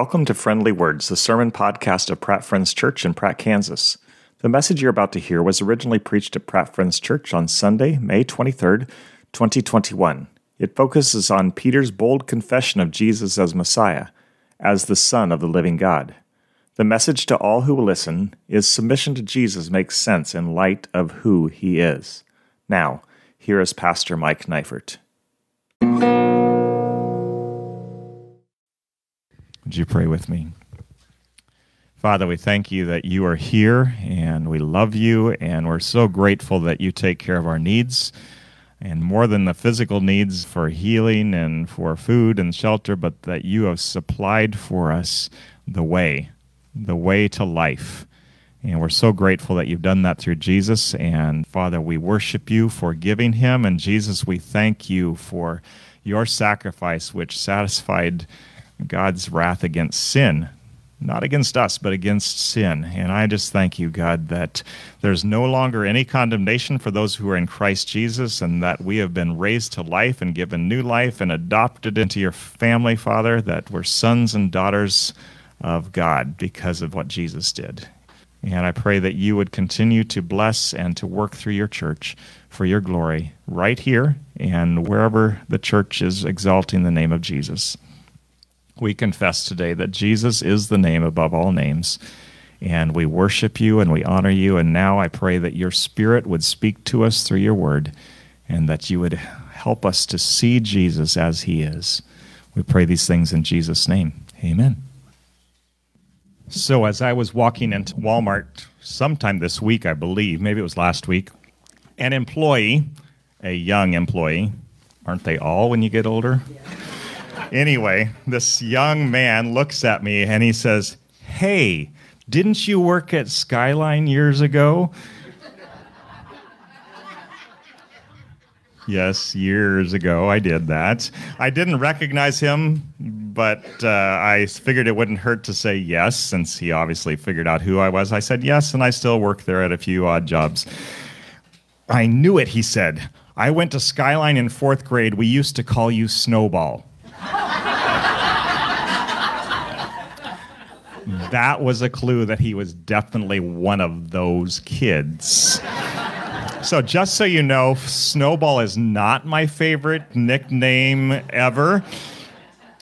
Welcome to Friendly Words, the sermon podcast of Pratt Friends Church in Pratt, Kansas. The message you're about to hear was originally preached at Pratt Friends Church on Sunday, May 23rd, 2021. It focuses on Peter's bold confession of Jesus as Messiah, as the Son of the living God. The message to all who will listen is submission to Jesus makes sense in light of who he is. Now, here is Pastor Mike Neifert. Would you pray with me? Father, we thank you that you are here and we love you and we're so grateful that you take care of our needs and more than the physical needs for healing and for food and shelter, but that you have supplied for us the way, the way to life. And we're so grateful that you've done that through Jesus. And Father, we worship you for giving him. And Jesus, we thank you for your sacrifice, which satisfied God's wrath against sin, not against us, but against sin. And I just thank you, God, that there's no longer any condemnation for those who are in Christ Jesus, and that we have been raised to life and given new life and adopted into your family, Father, that we're sons and daughters of God because of what Jesus did. And I pray that you would continue to bless and to work through your church for your glory right here and wherever the church is exalting the name of Jesus we confess today that Jesus is the name above all names. And we worship you and we honor you. And now I pray that your spirit would speak to us through your word and that you would help us to see Jesus as he is. We pray these things in Jesus' name. Amen. So, as I was walking into Walmart sometime this week, I believe, maybe it was last week, an employee, a young employee, aren't they all when you get older? Yeah anyway, this young man looks at me and he says, Hey, didn't you work at Skyline years ago? yes, years ago I did that. I didn't recognize him, but uh, I figured it wouldn't hurt to say yes, since he obviously figured out who I was. I said yes, and I still work there at a few odd jobs. I knew it, he said. I went to Skyline in fourth grade. We used to call you Snowball. That was a clue that he was definitely one of those kids. So, just so you know, Snowball is not my favorite nickname ever.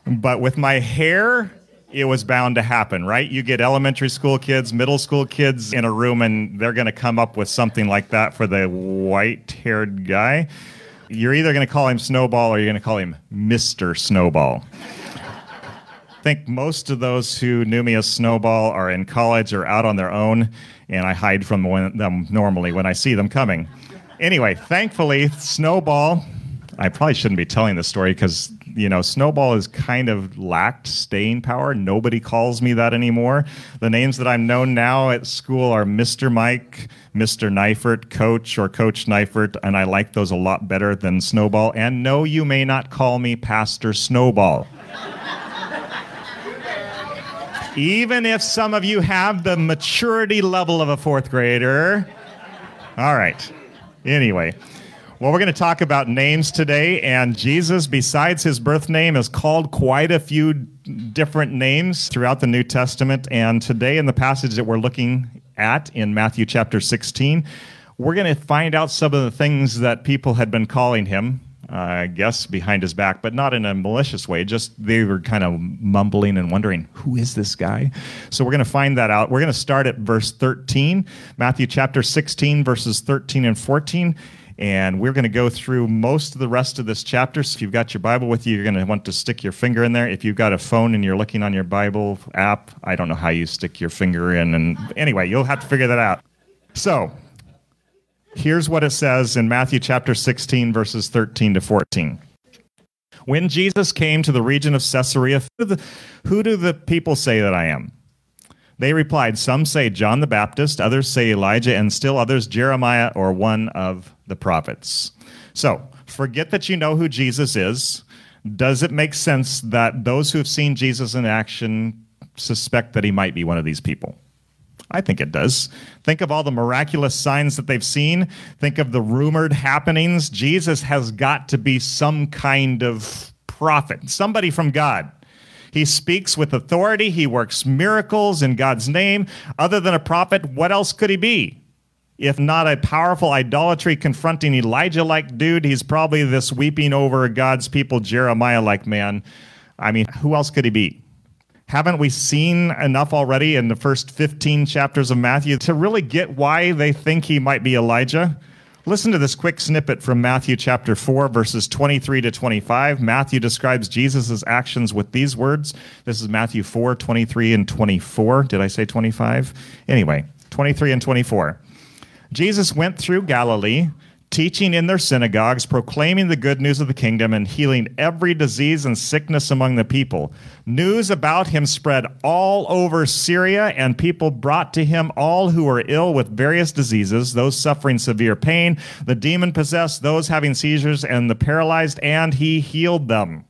But with my hair, it was bound to happen, right? You get elementary school kids, middle school kids in a room, and they're going to come up with something like that for the white haired guy. You're either going to call him Snowball or you're going to call him Mr. Snowball think most of those who knew me as Snowball are in college or out on their own, and I hide from them normally when I see them coming. Anyway, thankfully, Snowball, I probably shouldn't be telling this story because, you know, Snowball has kind of lacked staying power. Nobody calls me that anymore. The names that I'm known now at school are Mr. Mike, Mr. Neifert, Coach, or Coach Neifert, and I like those a lot better than Snowball. And no, you may not call me Pastor Snowball even if some of you have the maturity level of a fourth grader. All right. Anyway, well, we're going to talk about names today, and Jesus, besides his birth name, is called quite a few different names throughout the New Testament. And today, in the passage that we're looking at in Matthew chapter 16, we're going to find out some of the things that people had been calling him I guess, behind his back, but not in a malicious way. Just they were kind of mumbling and wondering, who is this guy? So we're going to find that out. We're going to start at verse 13, Matthew chapter 16, verses 13 and 14. And we're going to go through most of the rest of this chapter. So if you've got your Bible with you, you're going to want to stick your finger in there. If you've got a phone and you're looking on your Bible app, I don't know how you stick your finger in. And anyway, you'll have to figure that out. So Here's what it says in Matthew chapter 16, verses 13 to 14. When Jesus came to the region of Caesarea, who do, the, who do the people say that I am? They replied, Some say John the Baptist, others say Elijah, and still others Jeremiah or one of the prophets. So, forget that you know who Jesus is. Does it make sense that those who have seen Jesus in action suspect that he might be one of these people? I think it does. Think of all the miraculous signs that they've seen. Think of the rumored happenings. Jesus has got to be some kind of prophet, somebody from God. He speaks with authority. He works miracles in God's name. Other than a prophet, what else could he be? If not a powerful idolatry confronting Elijah like dude, he's probably this weeping over God's people Jeremiah like man. I mean, who else could he be? Haven't we seen enough already in the first 15 chapters of Matthew to really get why they think he might be Elijah? Listen to this quick snippet from Matthew chapter 4, verses 23 to 25. Matthew describes Jesus' actions with these words. This is Matthew 4, 23 and 24. Did I say 25? Anyway, 23 and 24. Jesus went through Galilee teaching in their synagogues, proclaiming the good news of the kingdom, and healing every disease and sickness among the people. News about him spread all over Syria, and people brought to him all who were ill with various diseases, those suffering severe pain, the demon possessed, those having seizures, and the paralyzed, and he healed them.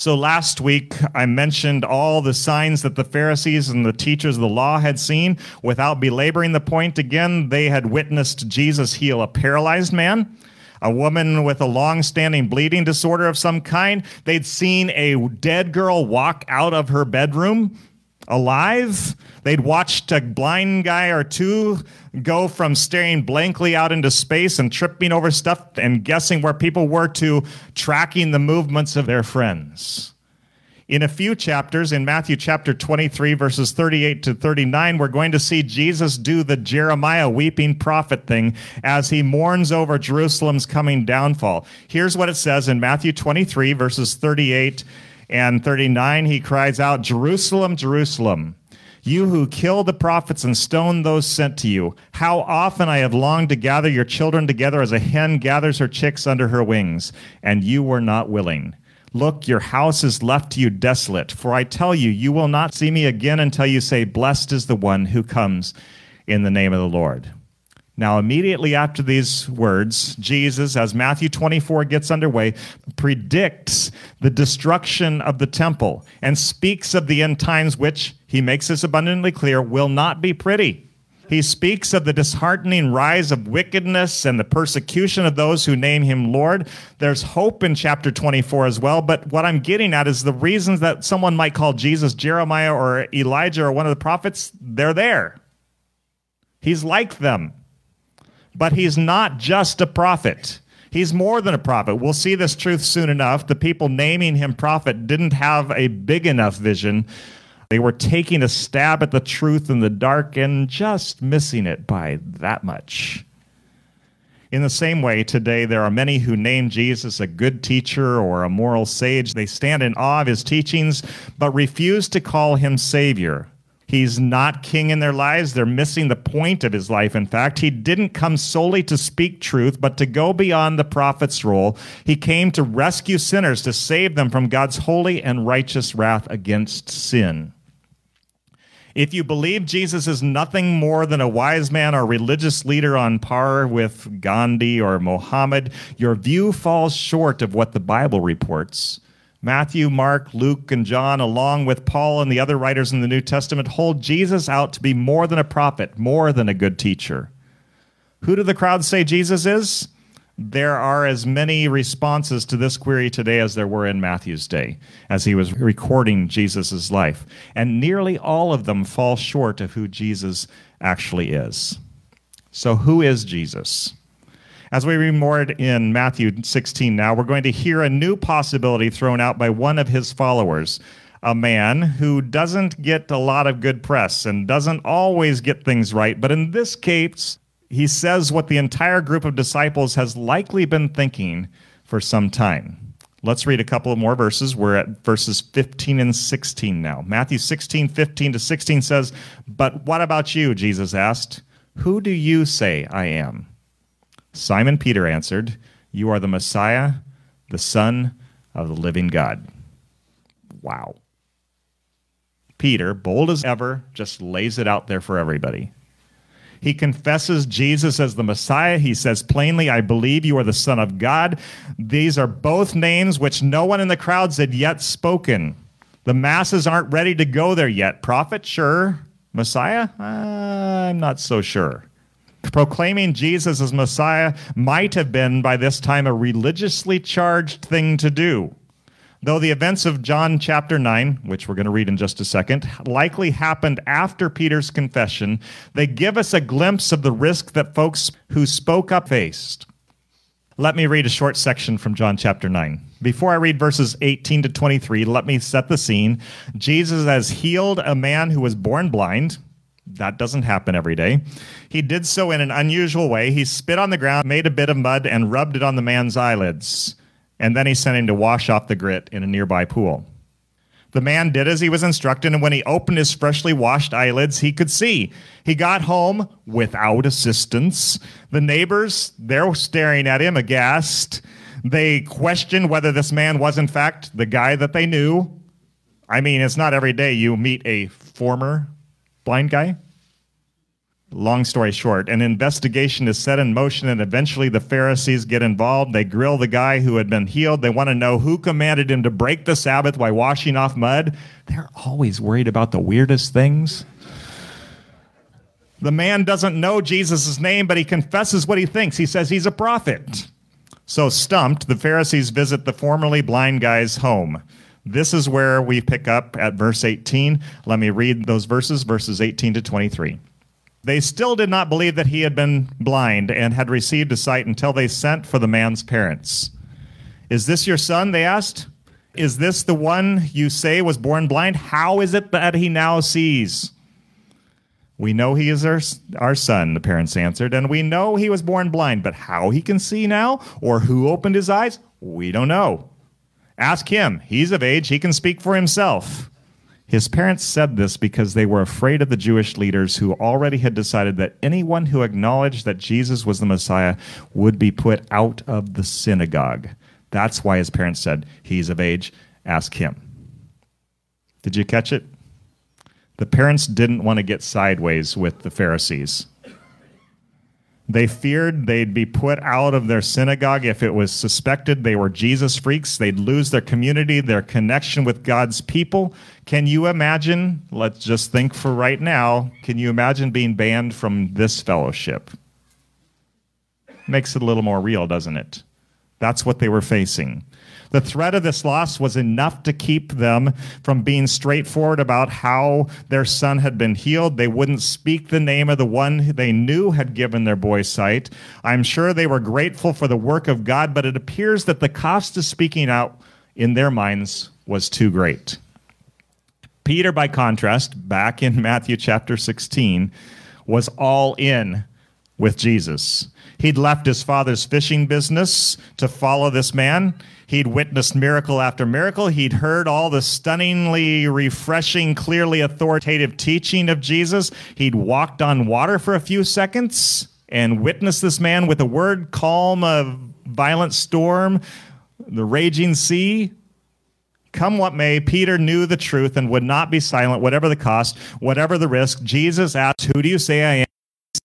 So last week, I mentioned all the signs that the Pharisees and the teachers of the law had seen. Without belaboring the point again, they had witnessed Jesus heal a paralyzed man, a woman with a long standing bleeding disorder of some kind. They'd seen a dead girl walk out of her bedroom alive. They'd watched a blind guy or two go from staring blankly out into space and tripping over stuff and guessing where people were to tracking the movements of their friends. In a few chapters, in Matthew chapter 23, verses 38 to 39, we're going to see Jesus do the Jeremiah weeping prophet thing as he mourns over Jerusalem's coming downfall. Here's what it says in Matthew 23, verses 38 and 39. He cries out, Jerusalem, Jerusalem you who kill the prophets and stone those sent to you, how often I have longed to gather your children together as a hen gathers her chicks under her wings, and you were not willing. Look, your house is left to you desolate, for I tell you, you will not see me again until you say, Blessed is the one who comes in the name of the Lord. Now, immediately after these words, Jesus, as Matthew 24 gets underway, predicts the destruction of the temple and speaks of the end times, which he makes this abundantly clear will not be pretty. He speaks of the disheartening rise of wickedness and the persecution of those who name him Lord. There's hope in chapter 24 as well, but what I'm getting at is the reasons that someone might call Jesus Jeremiah or Elijah or one of the prophets, they're there. He's like them. But he's not just a prophet. He's more than a prophet. We'll see this truth soon enough. The people naming him prophet didn't have a big enough vision. They were taking a stab at the truth in the dark and just missing it by that much. In the same way, today there are many who name Jesus a good teacher or a moral sage. They stand in awe of his teachings, but refuse to call him Savior. He's not king in their lives. They're missing the point of his life. In fact, he didn't come solely to speak truth, but to go beyond the prophet's role. He came to rescue sinners, to save them from God's holy and righteous wrath against sin. If you believe Jesus is nothing more than a wise man or religious leader on par with Gandhi or Mohammed, your view falls short of what the Bible reports. Matthew, Mark, Luke, and John, along with Paul and the other writers in the New Testament, hold Jesus out to be more than a prophet, more than a good teacher. Who do the crowds say Jesus is? There are as many responses to this query today as there were in Matthew's day, as he was recording Jesus' life. And nearly all of them fall short of who Jesus actually is. So, who is Jesus? As we read more in Matthew 16 now, we're going to hear a new possibility thrown out by one of his followers, a man who doesn't get a lot of good press and doesn't always get things right. But in this case, he says what the entire group of disciples has likely been thinking for some time. Let's read a couple of more verses. We're at verses 15 and 16 now. Matthew 16, 15 to 16 says, But what about you? Jesus asked. Who do you say I am? Simon Peter answered, You are the Messiah, the Son of the living God. Wow. Peter, bold as ever, just lays it out there for everybody. He confesses Jesus as the Messiah. He says plainly, I believe you are the Son of God. These are both names which no one in the crowds had yet spoken. The masses aren't ready to go there yet. Prophet, sure. Messiah? Uh, I'm not so sure. Proclaiming Jesus as Messiah might have been by this time a religiously charged thing to do. Though the events of John chapter 9, which we're going to read in just a second, likely happened after Peter's confession, they give us a glimpse of the risk that folks who spoke up faced. Let me read a short section from John chapter 9. Before I read verses 18 to 23, let me set the scene. Jesus has healed a man who was born blind. That doesn't happen every day. He did so in an unusual way. He spit on the ground, made a bit of mud, and rubbed it on the man's eyelids. And then he sent him to wash off the grit in a nearby pool. The man did as he was instructed, and when he opened his freshly washed eyelids, he could see. He got home without assistance. The neighbors, they're staring at him aghast. They questioned whether this man was, in fact, the guy that they knew. I mean, it's not every day you meet a former blind guy. Long story short, an investigation is set in motion, and eventually the Pharisees get involved. They grill the guy who had been healed. They want to know who commanded him to break the Sabbath by washing off mud. They're always worried about the weirdest things. The man doesn't know Jesus' name, but he confesses what he thinks. He says he's a prophet. So, stumped, the Pharisees visit the formerly blind guy's home. This is where we pick up at verse 18. Let me read those verses, verses 18 to 23. They still did not believe that he had been blind and had received a sight until they sent for the man's parents. Is this your son? They asked. Is this the one you say was born blind? How is it that he now sees? We know he is our, our son, the parents answered, and we know he was born blind, but how he can see now or who opened his eyes, we don't know. Ask him. He's of age, he can speak for himself. His parents said this because they were afraid of the Jewish leaders who already had decided that anyone who acknowledged that Jesus was the Messiah would be put out of the synagogue. That's why his parents said, He's of age, ask him. Did you catch it? The parents didn't want to get sideways with the Pharisees. They feared they'd be put out of their synagogue if it was suspected they were Jesus freaks. They'd lose their community, their connection with God's people. Can you imagine? Let's just think for right now. Can you imagine being banned from this fellowship? Makes it a little more real, doesn't it? That's what they were facing. The threat of this loss was enough to keep them from being straightforward about how their son had been healed. They wouldn't speak the name of the one they knew had given their boy sight. I'm sure they were grateful for the work of God, but it appears that the cost of speaking out in their minds was too great. Peter, by contrast, back in Matthew chapter 16, was all in with Jesus. He'd left his father's fishing business to follow this man. He'd witnessed miracle after miracle. He'd heard all the stunningly refreshing, clearly authoritative teaching of Jesus. He'd walked on water for a few seconds and witnessed this man with a word calm a violent storm, the raging sea. Come what may, Peter knew the truth and would not be silent, whatever the cost, whatever the risk. Jesus asked, Who do you say I am?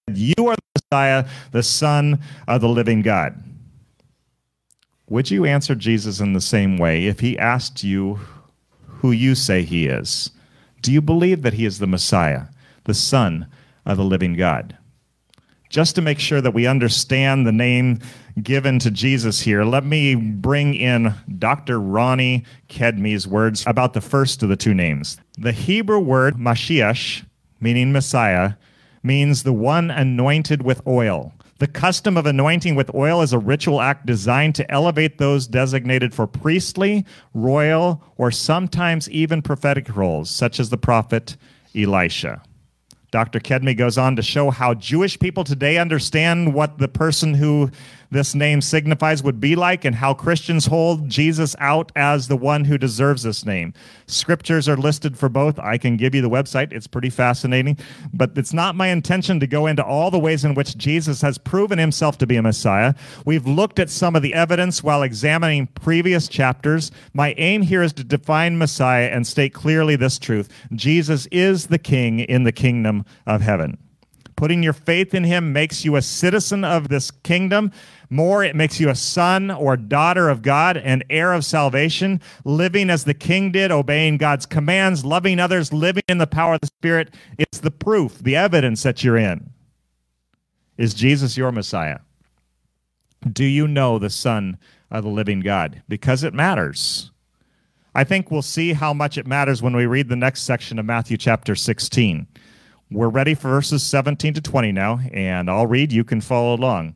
He said, You are Messiah, the Son of the living God. Would you answer Jesus in the same way if he asked you who you say he is? Do you believe that he is the Messiah, the Son of the living God? Just to make sure that we understand the name given to Jesus here, let me bring in Dr. Ronnie Kedmy's words about the first of the two names. The Hebrew word Mashiach, meaning Messiah, means the one anointed with oil. The custom of anointing with oil is a ritual act designed to elevate those designated for priestly, royal, or sometimes even prophetic roles, such as the prophet Elisha. Dr. Kedmi goes on to show how Jewish people today understand what the person who this name signifies would be like and how Christians hold Jesus out as the one who deserves this name. Scriptures are listed for both. I can give you the website, it's pretty fascinating. But it's not my intention to go into all the ways in which Jesus has proven himself to be a Messiah. We've looked at some of the evidence while examining previous chapters. My aim here is to define Messiah and state clearly this truth Jesus is the King in the kingdom of heaven. Putting your faith in him makes you a citizen of this kingdom. More, it makes you a son or daughter of God, and heir of salvation, living as the king did, obeying God's commands, loving others, living in the power of the Spirit. It's the proof, the evidence that you're in. Is Jesus your Messiah? Do you know the Son of the living God? Because it matters. I think we'll see how much it matters when we read the next section of Matthew chapter 16. We're ready for verses 17 to 20 now, and I'll read. You can follow along.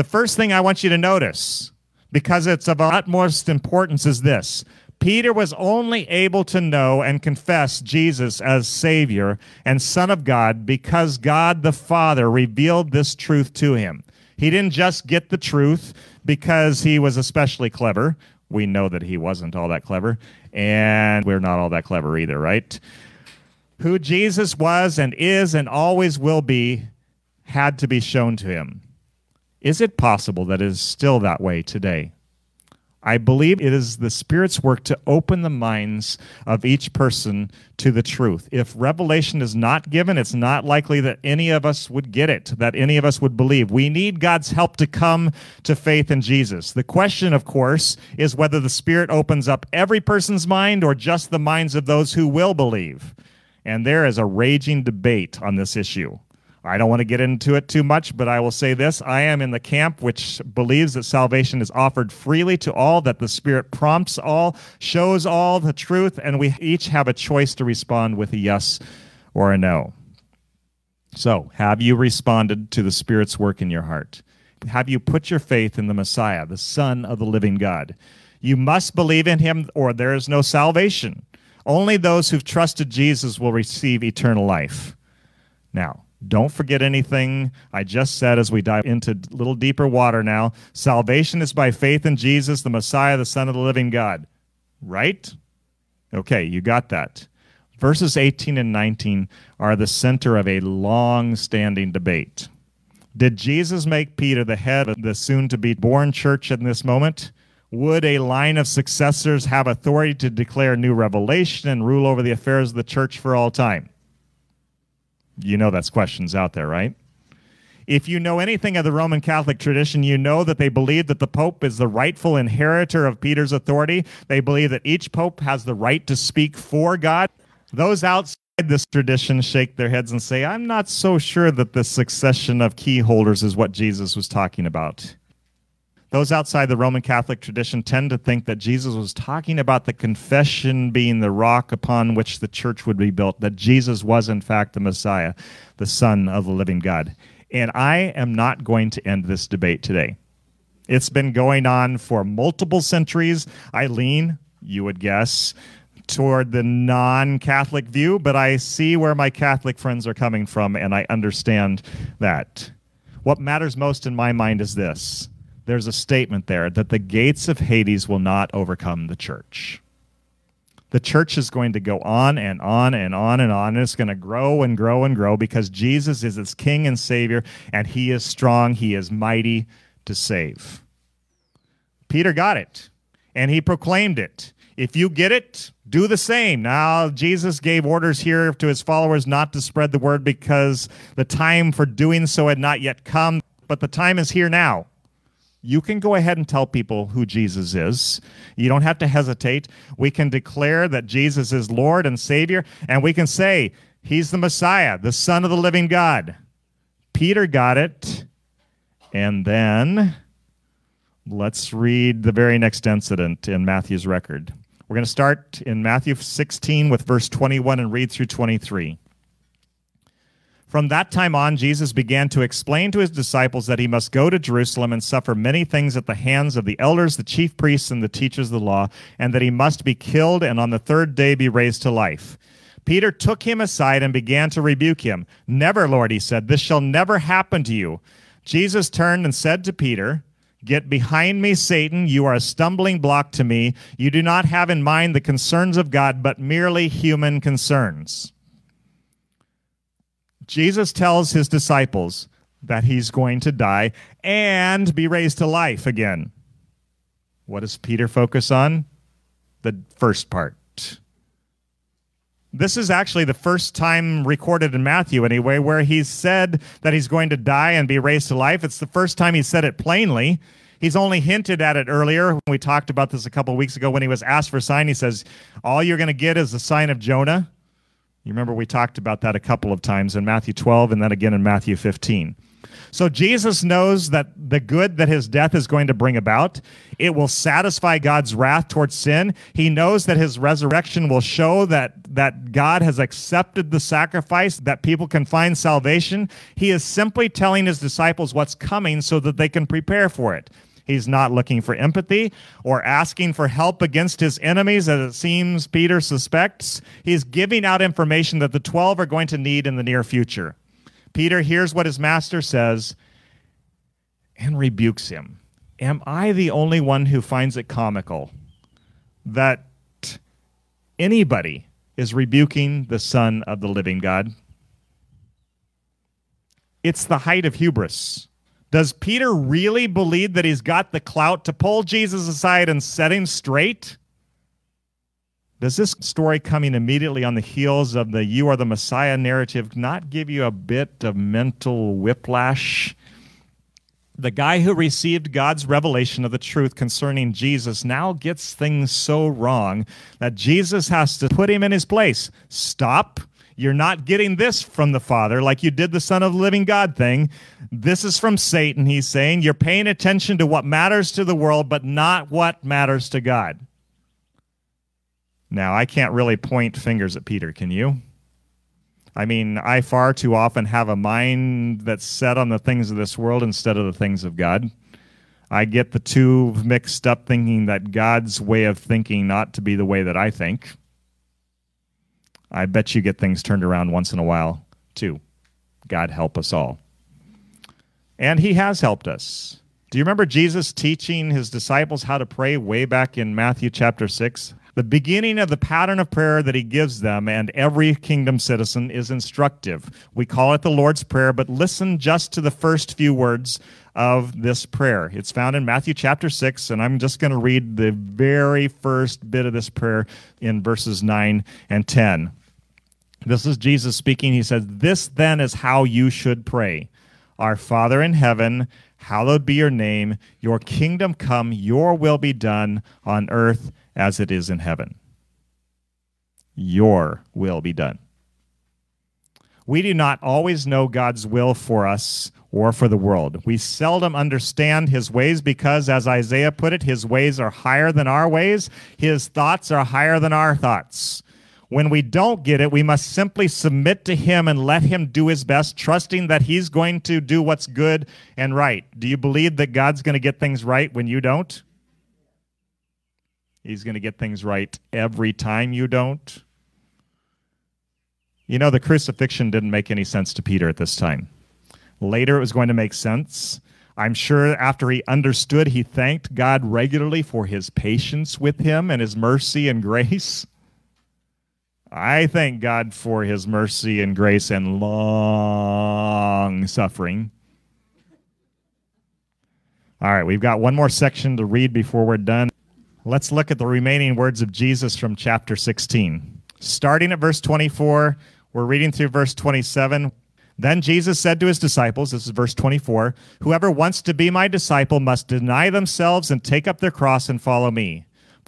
The first thing I want you to notice, because it's of utmost importance, is this Peter was only able to know and confess Jesus as Savior and Son of God because God the Father revealed this truth to him. He didn't just get the truth because he was especially clever. We know that he wasn't all that clever, and we're not all that clever either, right? Who Jesus was and is and always will be had to be shown to him. Is it possible that it is still that way today? I believe it is the Spirit's work to open the minds of each person to the truth. If revelation is not given, it's not likely that any of us would get it, that any of us would believe. We need God's help to come to faith in Jesus. The question, of course, is whether the Spirit opens up every person's mind or just the minds of those who will believe. And there is a raging debate on this issue. I don't want to get into it too much, but I will say this. I am in the camp which believes that salvation is offered freely to all, that the Spirit prompts all, shows all the truth, and we each have a choice to respond with a yes or a no. So, have you responded to the Spirit's work in your heart? Have you put your faith in the Messiah, the Son of the living God? You must believe in him, or there is no salvation. Only those who've trusted Jesus will receive eternal life. Now, don't forget anything I just said as we dive into a little deeper water now. Salvation is by faith in Jesus, the Messiah, the Son of the living God. Right? Okay, you got that. Verses 18 and 19 are the center of a long standing debate. Did Jesus make Peter the head of the soon to be born church in this moment? Would a line of successors have authority to declare new revelation and rule over the affairs of the church for all time? You know that's questions out there, right? If you know anything of the Roman Catholic tradition, you know that they believe that the Pope is the rightful inheritor of Peter's authority. They believe that each Pope has the right to speak for God. Those outside this tradition shake their heads and say, I'm not so sure that the succession of key holders is what Jesus was talking about. Those outside the Roman Catholic tradition tend to think that Jesus was talking about the confession being the rock upon which the church would be built, that Jesus was, in fact, the Messiah, the Son of the living God. And I am not going to end this debate today. It's been going on for multiple centuries. I lean, you would guess, toward the non Catholic view, but I see where my Catholic friends are coming from, and I understand that. What matters most in my mind is this there's a statement there that the gates of Hades will not overcome the church. The church is going to go on and on and on and on. And it's going to grow and grow and grow because Jesus is its King and Savior, and He is strong, He is mighty to save. Peter got it, and he proclaimed it. If you get it, do the same. Now, Jesus gave orders here to his followers not to spread the word because the time for doing so had not yet come, but the time is here now you can go ahead and tell people who Jesus is. You don't have to hesitate. We can declare that Jesus is Lord and Savior, and we can say, He's the Messiah, the Son of the living God. Peter got it. And then let's read the very next incident in Matthew's record. We're going to start in Matthew 16 with verse 21 and read through 23. From that time on, Jesus began to explain to his disciples that he must go to Jerusalem and suffer many things at the hands of the elders, the chief priests, and the teachers of the law, and that he must be killed and on the third day be raised to life. Peter took him aside and began to rebuke him. Never, Lord, he said, this shall never happen to you. Jesus turned and said to Peter, Get behind me, Satan. You are a stumbling block to me. You do not have in mind the concerns of God, but merely human concerns. Jesus tells his disciples that he's going to die and be raised to life again. What does Peter focus on? The first part This is actually the first time recorded in Matthew, anyway, where he's said that he's going to die and be raised to life. It's the first time he said it plainly. He's only hinted at it earlier. When we talked about this a couple weeks ago when he was asked for a sign. He says, All you're going to get is the sign of Jonah. You remember we talked about that a couple of times in Matthew 12 and then again in Matthew 15. So Jesus knows that the good that his death is going to bring about, it will satisfy God's wrath towards sin. He knows that his resurrection will show that that God has accepted the sacrifice that people can find salvation. He is simply telling his disciples what's coming so that they can prepare for it. He's not looking for empathy or asking for help against his enemies, as it seems Peter suspects. He's giving out information that the 12 are going to need in the near future. Peter hears what his master says and rebukes him. Am I the only one who finds it comical that anybody is rebuking the Son of the living God? It's the height of hubris. Does Peter really believe that he's got the clout to pull Jesus aside and set him straight? Does this story coming immediately on the heels of the You Are the Messiah narrative not give you a bit of mental whiplash? The guy who received God's revelation of the truth concerning Jesus now gets things so wrong that Jesus has to put him in his place. Stop. You're not getting this from the Father like you did the Son of the Living God thing. This is from Satan, he's saying. You're paying attention to what matters to the world, but not what matters to God. Now, I can't really point fingers at Peter, can you? I mean, I far too often have a mind that's set on the things of this world instead of the things of God. I get the two mixed up thinking that God's way of thinking ought to be the way that I think. I bet you get things turned around once in a while, too. God help us all. And He has helped us. Do you remember Jesus teaching His disciples how to pray way back in Matthew chapter 6? The beginning of the pattern of prayer that he gives them and every kingdom citizen is instructive. We call it the Lord's Prayer, but listen just to the first few words of this prayer. It's found in Matthew chapter 6, and I'm just going to read the very first bit of this prayer in verses 9 and 10. This is Jesus speaking. He says, This then is how you should pray Our Father in heaven, hallowed be your name. Your kingdom come, your will be done on earth as it is in heaven. Your will be done. We do not always know God's will for us or for the world. We seldom understand his ways because, as Isaiah put it, his ways are higher than our ways, his thoughts are higher than our thoughts. When we don't get it, we must simply submit to him and let him do his best, trusting that he's going to do what's good and right. Do you believe that God's going to get things right when you don't? He's going to get things right every time you don't. You know, the crucifixion didn't make any sense to Peter at this time. Later, it was going to make sense. I'm sure after he understood, he thanked God regularly for his patience with him and his mercy and grace. I thank God for his mercy and grace and long suffering. All right, we've got one more section to read before we're done. Let's look at the remaining words of Jesus from chapter 16. Starting at verse 24, we're reading through verse 27. Then Jesus said to his disciples, this is verse 24, Whoever wants to be my disciple must deny themselves and take up their cross and follow me.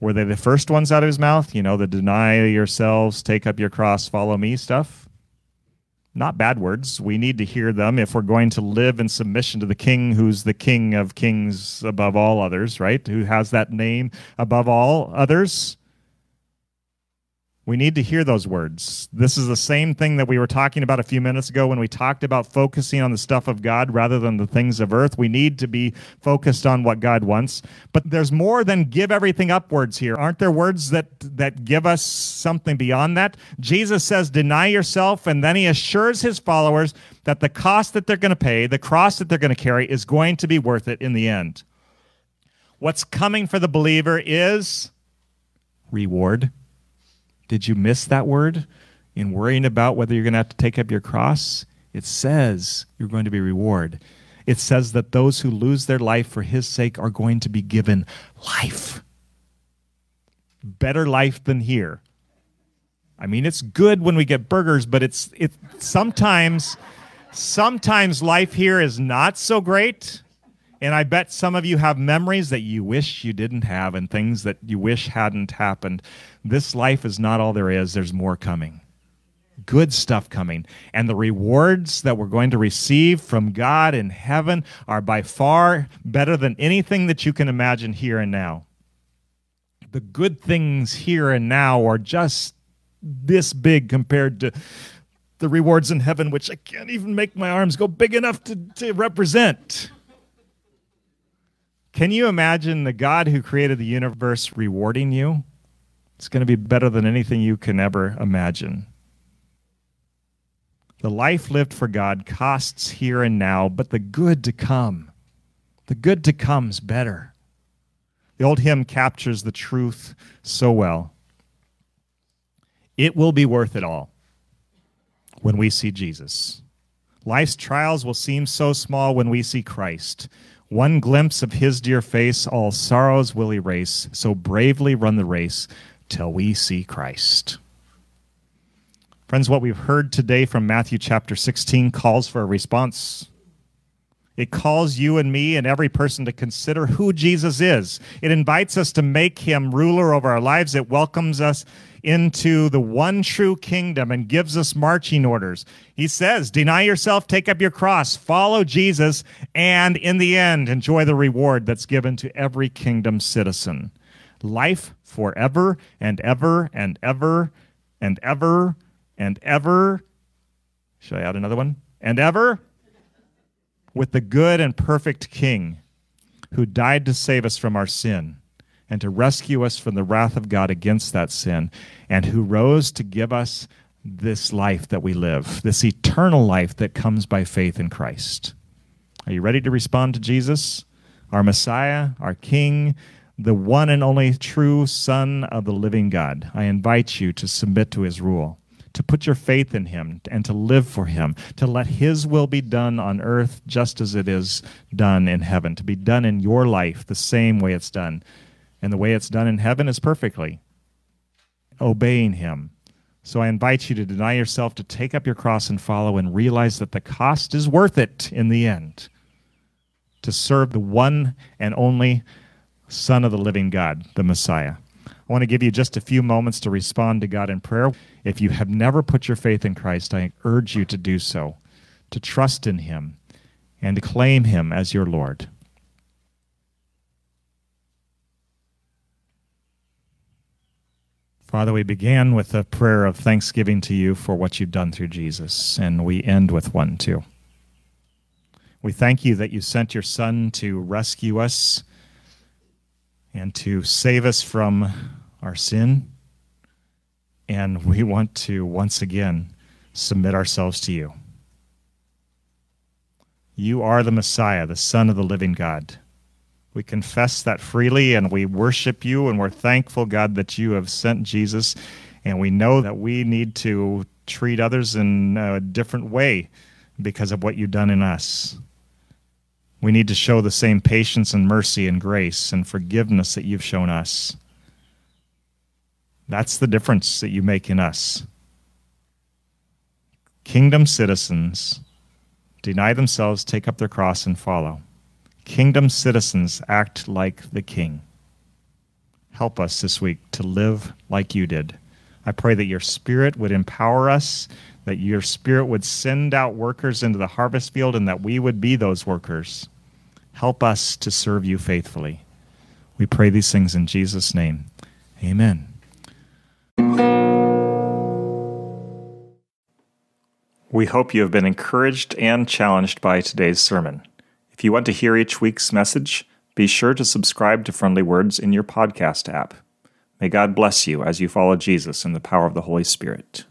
Were they the first ones out of his mouth? You know, the deny yourselves, take up your cross, follow me stuff? Not bad words. We need to hear them if we're going to live in submission to the King who's the King of kings above all others, right? Who has that name above all others. We need to hear those words. This is the same thing that we were talking about a few minutes ago when we talked about focusing on the stuff of God rather than the things of earth. We need to be focused on what God wants. But there's more than give everything upwards here. Aren't there words that that give us something beyond that? Jesus says deny yourself and then he assures his followers that the cost that they're going to pay, the cross that they're going to carry is going to be worth it in the end. What's coming for the believer is reward. Did you miss that word in worrying about whether you're going to have to take up your cross? It says you're going to be reward. It says that those who lose their life for his sake are going to be given life. Better life than here. I mean, it's good when we get burgers, but it's it sometimes sometimes life here is not so great. And I bet some of you have memories that you wish you didn't have and things that you wish hadn't happened. This life is not all there is, there's more coming. Good stuff coming. And the rewards that we're going to receive from God in heaven are by far better than anything that you can imagine here and now. The good things here and now are just this big compared to the rewards in heaven, which I can't even make my arms go big enough to, to represent. Can you imagine the God who created the universe rewarding you? It's going to be better than anything you can ever imagine. The life lived for God costs here and now, but the good to come, the good to come's better. The old hymn captures the truth so well. It will be worth it all when we see Jesus. Life's trials will seem so small when we see Christ. One glimpse of his dear face, all sorrows will erase. So bravely run the race till we see Christ. Friends, what we've heard today from Matthew chapter 16 calls for a response. It calls you and me and every person to consider who Jesus is. It invites us to make him ruler over our lives. It welcomes us into the one true kingdom and gives us marching orders. He says, Deny yourself, take up your cross, follow Jesus, and in the end, enjoy the reward that's given to every kingdom citizen. Life forever and ever and ever and ever and ever. Should I add another one? And ever with the good and perfect King who died to save us from our sin and to rescue us from the wrath of God against that sin, and who rose to give us this life that we live, this eternal life that comes by faith in Christ. Are you ready to respond to Jesus, our Messiah, our King, the one and only true Son of the living God? I invite you to submit to his rule, to put your faith in him, and to live for him, to let his will be done on earth just as it is done in heaven, to be done in your life the same way it's done and the way it's done in heaven is perfectly obeying Him. So I invite you to deny yourself, to take up your cross and follow, and realize that the cost is worth it in the end to serve the one and only Son of the living God, the Messiah. I want to give you just a few moments to respond to God in prayer. If you have never put your faith in Christ, I urge you to do so, to trust in Him, and to claim Him as your Lord. Father, we began with a prayer of thanksgiving to you for what you've done through Jesus, and we end with one too. We thank you that you sent your Son to rescue us and to save us from our sin. And we want to once again submit ourselves to you. You are the Messiah, the Son of the living God. We confess that freely and we worship you and we're thankful, God, that you have sent Jesus. And we know that we need to treat others in a different way because of what you've done in us. We need to show the same patience and mercy and grace and forgiveness that you've shown us. That's the difference that you make in us. Kingdom citizens deny themselves, take up their cross, and follow. Kingdom citizens act like the King. Help us this week to live like you did. I pray that your Spirit would empower us, that your Spirit would send out workers into the harvest field, and that we would be those workers. Help us to serve you faithfully. We pray these things in Jesus' name. Amen. We hope you have been encouraged and challenged by today's sermon. If you want to hear each week's message, be sure to subscribe to Friendly Words in your podcast app. May God bless you as you follow Jesus in the power of the Holy Spirit.